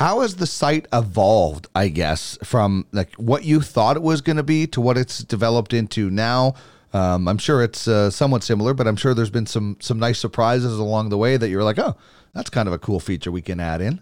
How has the site evolved? I guess from like what you thought it was going to be to what it's developed into now. Um, I'm sure it's uh, somewhat similar, but I'm sure there's been some some nice surprises along the way that you're like, oh, that's kind of a cool feature we can add in.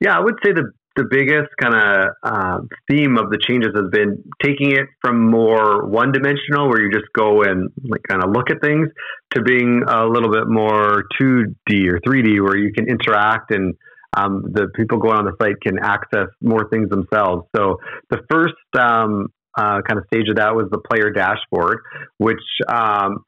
Yeah, I would say the the biggest kind of uh, theme of the changes has been taking it from more one dimensional, where you just go and like kind of look at things, to being a little bit more two D or three D, where you can interact and um, the people going on the site can access more things themselves. So the first um, uh, kind of stage of that was the player dashboard, which um,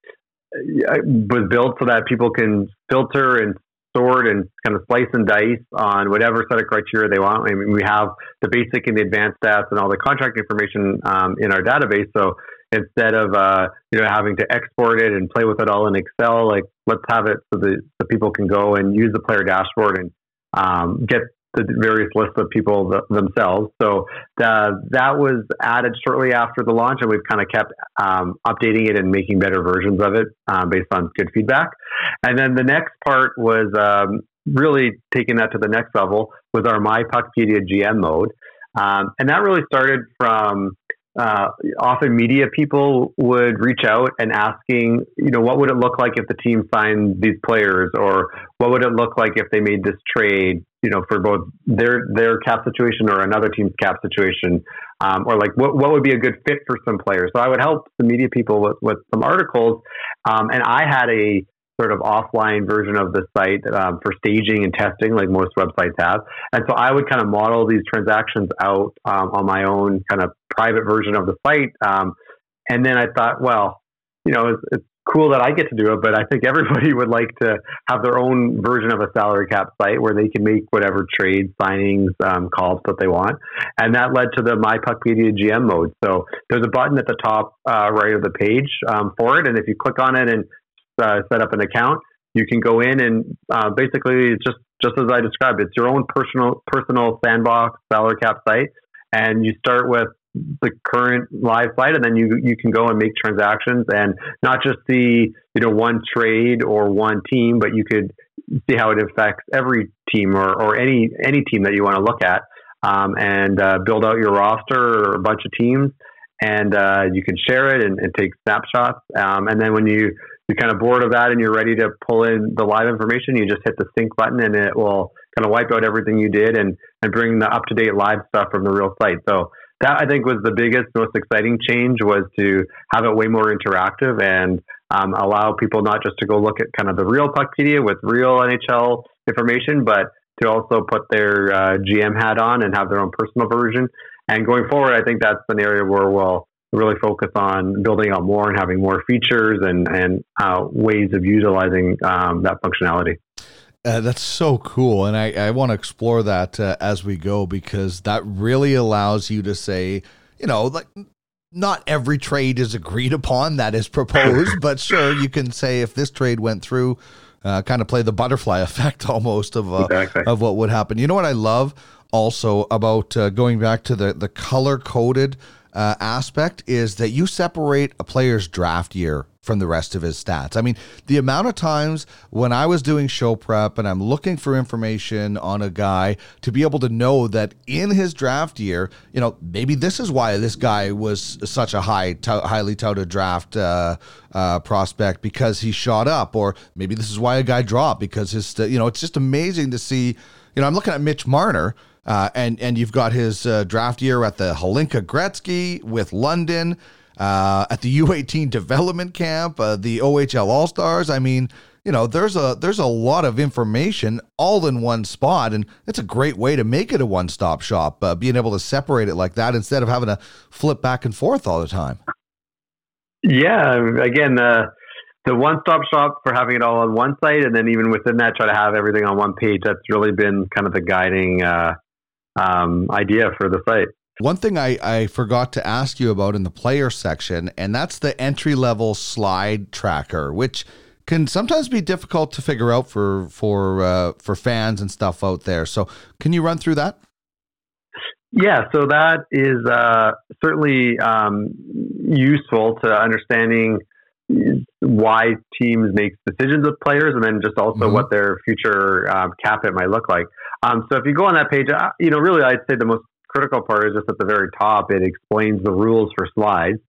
was built so that people can filter and sort and kind of slice and dice on whatever set of criteria they want. I mean, we have the basic and the advanced stats and all the contract information um, in our database. So instead of uh, you know having to export it and play with it all in Excel, like let's have it so that the people can go and use the player dashboard and um, get the various lists of people th- themselves. So the, that was added shortly after the launch, and we've kind of kept um, updating it and making better versions of it um, based on good feedback. And then the next part was um, really taking that to the next level was our My Puckpedia GM mode. Um, and that really started from uh, often media people would reach out and asking, you know, what would it look like if the team signed these players, or what would it look like if they made this trade, you know, for both their their cap situation or another team's cap situation, um, or like what what would be a good fit for some players. So I would help the media people with, with some articles, um, and I had a sort of offline version of the site um, for staging and testing, like most websites have. And so I would kind of model these transactions out um, on my own kind of private version of the site. Um, and then I thought, well, you know, it's, it's, cool that I get to do it, but I think everybody would like to have their own version of a salary cap site where they can make whatever trades, signings, um, calls that they want. And that led to the My Puckpedia GM mode. So there's a button at the top uh, right of the page um, for it. And if you click on it and uh, set up an account, you can go in and uh, basically just just as I described, it's your own personal personal sandbox salary cap site, and you start with the current live site, and then you you can go and make transactions and not just see you know one trade or one team, but you could see how it affects every team or, or any any team that you want to look at, um, and uh, build out your roster or a bunch of teams, and uh, you can share it and, and take snapshots, um, and then when you you're kind of bored of that and you're ready to pull in the live information, you just hit the sync button and it will kind of wipe out everything you did and, and bring the up to date live stuff from the real site. So that I think was the biggest, most exciting change was to have it way more interactive and um, allow people not just to go look at kind of the real Puckpedia with real NHL information, but to also put their uh, GM hat on and have their own personal version. And going forward, I think that's an area where we'll really focus on building out more and having more features and and uh, ways of utilizing um, that functionality. Uh, that's so cool, and I, I want to explore that uh, as we go because that really allows you to say, you know, like not every trade is agreed upon that is proposed, but sure, you can say if this trade went through, uh, kind of play the butterfly effect almost of uh, exactly. of what would happen. You know what I love also about uh, going back to the the color coded uh, aspect is that you separate a player's draft year from the rest of his stats. I mean, the amount of times when I was doing show prep and I'm looking for information on a guy to be able to know that in his draft year, you know, maybe this is why this guy was such a high, t- highly touted draft uh, uh, prospect because he shot up, or maybe this is why a guy dropped because his, you know, it's just amazing to see. You know, I'm looking at Mitch Marner uh, and and you've got his uh, draft year at the Hlinka Gretzky with London, uh, at the U18 development camp, uh, the OHL All Stars. I mean, you know, there's a there's a lot of information all in one spot, and it's a great way to make it a one stop shop. Uh, being able to separate it like that instead of having to flip back and forth all the time. Yeah, again, the the one stop shop for having it all on one site, and then even within that, try to have everything on one page. That's really been kind of the guiding uh, um, idea for the site. One thing I, I forgot to ask you about in the player section, and that's the entry level slide tracker, which can sometimes be difficult to figure out for for uh, for fans and stuff out there. So, can you run through that? Yeah, so that is uh, certainly um, useful to understanding why teams make decisions with players, and then just also mm-hmm. what their future um, cap it might look like. Um, so if you go on that page, you know, really, I'd say the most critical part is just at the very top. It explains the rules for slides.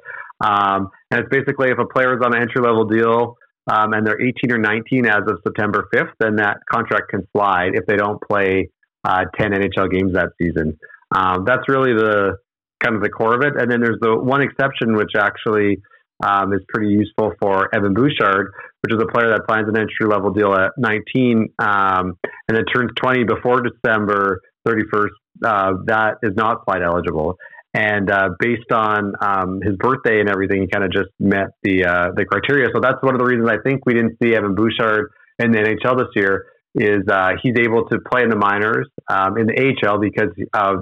Um, and it's basically if a player is on an entry level deal um, and they're 18 or 19 as of September 5th, then that contract can slide if they don't play uh, 10 NHL games that season. Um, that's really the kind of the core of it. And then there's the one exception, which actually um, is pretty useful for Evan Bouchard, which is a player that signs an entry level deal at 19 um, and then turns 20 before December 31st. Uh, that is not slide eligible. And uh, based on um, his birthday and everything, he kind of just met the uh, the criteria. So that's one of the reasons I think we didn't see Evan Bouchard in the NHL this year. Is uh, he's able to play in the minors um, in the AHL because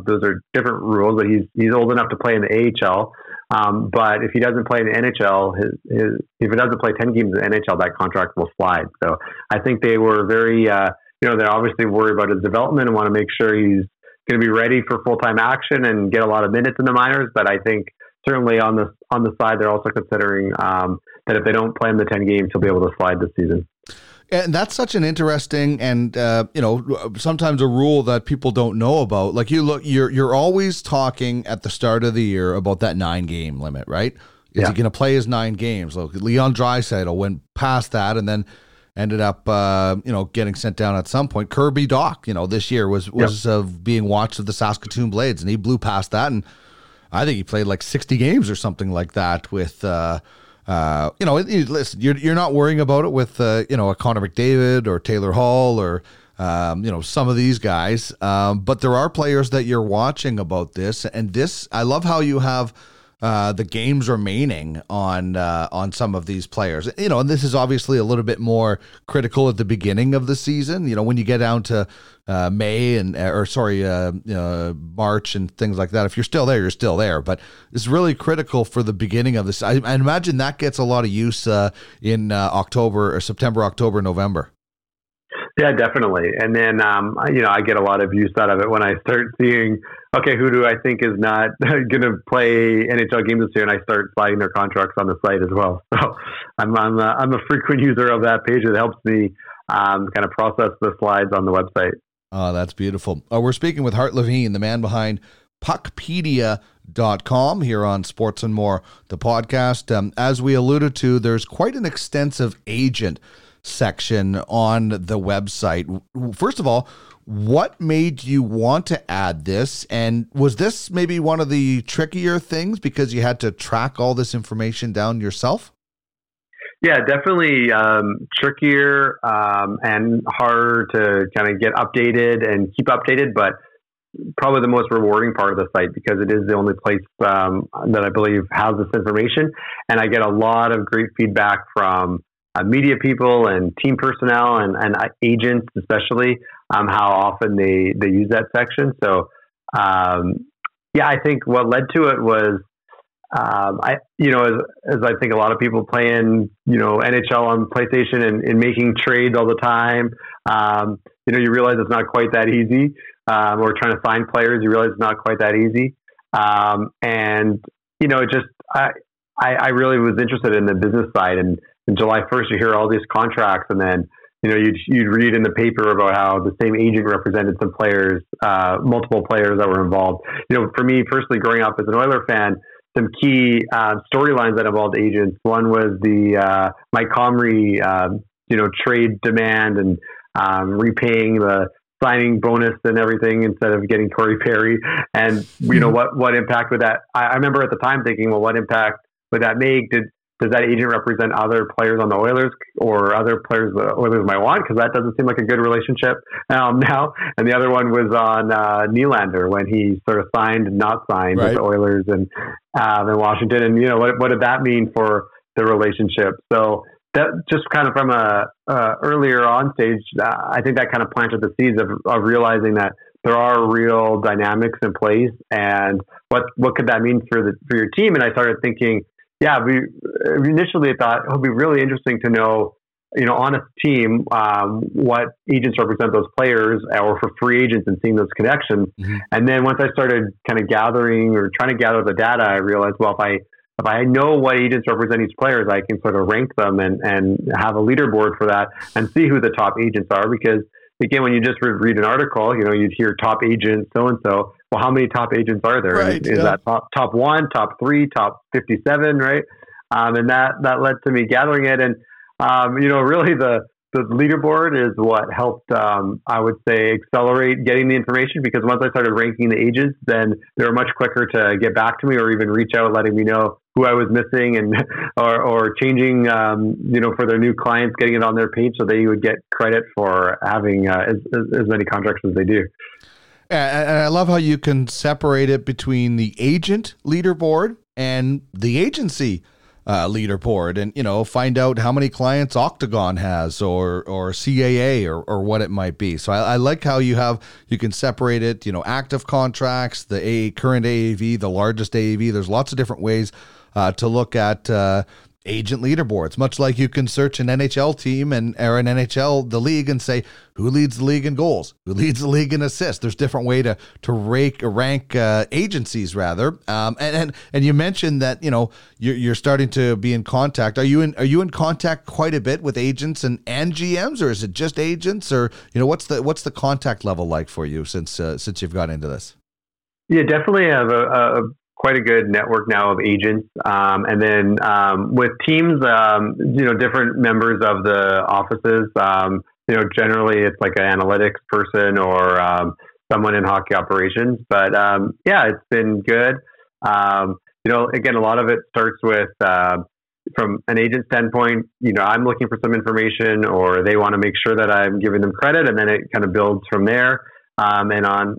those are different rules. But he's he's old enough to play in the AHL. Um, but if he doesn't play in the NHL, his, his, if he doesn't play 10 games in the NHL, that contract will slide. So I think they were very, uh, you know, they're obviously worried about his development and want to make sure he's going to be ready for full time action and get a lot of minutes in the minors. But I think certainly on the on the side, they're also considering um, that if they don't play in the 10 games, he'll be able to slide this season. And that's such an interesting and uh, you know sometimes a rule that people don't know about. Like you look, you're you're always talking at the start of the year about that nine game limit, right? Is yeah. he going to play his nine games? Look, Leon Draisaitl went past that and then ended up uh, you know getting sent down at some point. Kirby Dach, you know, this year was was yep. uh, being watched of the Saskatoon Blades, and he blew past that, and I think he played like sixty games or something like that with. Uh, uh, you know, listen, you're, you're not worrying about it with, uh, you know, a Connor McDavid or Taylor Hall or, um, you know, some of these guys. Um, but there are players that you're watching about this. And this, I love how you have uh, the games remaining on uh, on some of these players. You know, and this is obviously a little bit more critical at the beginning of the season. You know, when you get down to uh, May and uh, or sorry, uh, March and things like that. If you're still there, you're still there. But it's really critical for the beginning of this. I, I imagine that gets a lot of use in October or September, October, November. Yeah, definitely. And then, um, you know, I get a lot of use out of it when I start seeing, okay, who do I think is not going to play NHL games this year, and I start sliding their contracts on the site as well. So I'm I'm a, I'm a frequent user of that page. It helps me um, kind of process the slides on the website. Oh, that's beautiful. Uh, we're speaking with Hart Levine, the man behind puckpedia.com here on Sports and More, the podcast. Um, as we alluded to, there's quite an extensive agent section on the website. First of all, what made you want to add this? And was this maybe one of the trickier things because you had to track all this information down yourself? Yeah, definitely um, trickier um, and harder to kind of get updated and keep updated, but probably the most rewarding part of the site because it is the only place um, that I believe has this information. And I get a lot of great feedback from uh, media people and team personnel and, and uh, agents, especially, um, how often they, they use that section. So, um, yeah, I think what led to it was, um, I, you know, as, as I think a lot of people playing, you know, NHL on PlayStation and, and making trades all the time, um, you know, you realize it's not quite that easy. Um, or trying to find players, you realize it's not quite that easy. Um, and, you know, it just, I, I, I really was interested in the business side and, July 1st, you hear all these contracts, and then you know you'd, you'd read in the paper about how the same agent represented some players, uh, multiple players that were involved. You know, for me personally, growing up as an Oiler fan, some key uh, storylines that involved agents. One was the uh, Mike Comrie, uh, you know, trade demand and um, repaying the signing bonus and everything instead of getting Corey Perry. And you know mm-hmm. what what impact would that? I, I remember at the time thinking, well, what impact would that make? Did does that agent represent other players on the Oilers or other players the Oilers might want? Because that doesn't seem like a good relationship um, now. And the other one was on uh, Nylander when he sort of signed and not signed right. with the Oilers and um, in Washington. And you know what, what did that mean for the relationship? So that just kind of from a uh, earlier on stage, uh, I think that kind of planted the seeds of, of realizing that there are real dynamics in place and what what could that mean for the for your team and I started thinking yeah, we initially thought it would be really interesting to know, you know, on a team, um, what agents represent those players or for free agents and seeing those connections. Mm-hmm. And then once I started kind of gathering or trying to gather the data, I realized, well, if I if I know what agents represent each players, I can sort of rank them and, and have a leaderboard for that and see who the top agents are because again, when you just read an article, you know, you'd hear top agent so and so. Well, how many top agents are there? Right, is yeah. that top top one, top three, top fifty seven, right? Um, and that that led to me gathering it, and um, you know, really the the leaderboard is what helped, um, I would say, accelerate getting the information because once I started ranking the agents, then they were much quicker to get back to me or even reach out, letting me know who I was missing and or, or changing, um, you know, for their new clients, getting it on their page so they would get credit for having uh, as, as many contracts as they do. And I love how you can separate it between the agent leaderboard and the agency uh, leaderboard and you know find out how many clients octagon has or or caa or, or what it might be. So I, I like how you have you can separate it you know active contracts the a current aav the largest aav there's lots of different ways uh, to look at uh, agent leaderboards, much like you can search an NHL team and or an NHL the league and say who leads the league in goals, who leads the league in assists. There's different way to to rank rank uh, agencies rather. Um, and and and you mentioned that you know you're, you're starting to be in contact. Are you in are you in contact quite a bit with agents and and GMs, or is it just agents, or you know what's the what's the contact level like for you since uh, since you've got into this? Yeah, definitely have a, a quite a good network now of agents. Um, and then um, with teams, um, you know, different members of the offices, um, you know, generally it's like an analytics person or someone in hockey operations. But yeah, it's been good. you know, again, a lot of it starts with uh, from an agent standpoint, you know, I'm looking for some information or they want to make sure that I'm giving them credit and then it kind of builds from there. Um, and on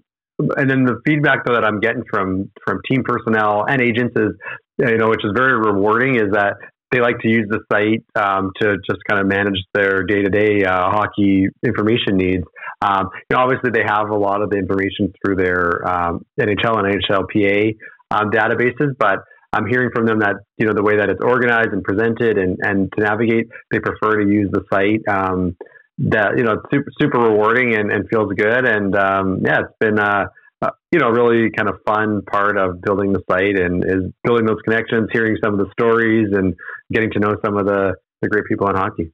and then the feedback though that I'm getting from from team personnel and agents is, you know, which is very rewarding, is that they like to use the site um, to just kind of manage their day to day hockey information needs. Um, you know, obviously they have a lot of the information through their um, NHL and NHLPA um, databases, but I'm hearing from them that you know the way that it's organized and presented and and to navigate, they prefer to use the site. That you know super super rewarding and, and feels good. And um, yeah it's been uh, uh, you know really kind of fun part of building the site and is building those connections hearing some of the stories and getting to know some of the the great people in hockey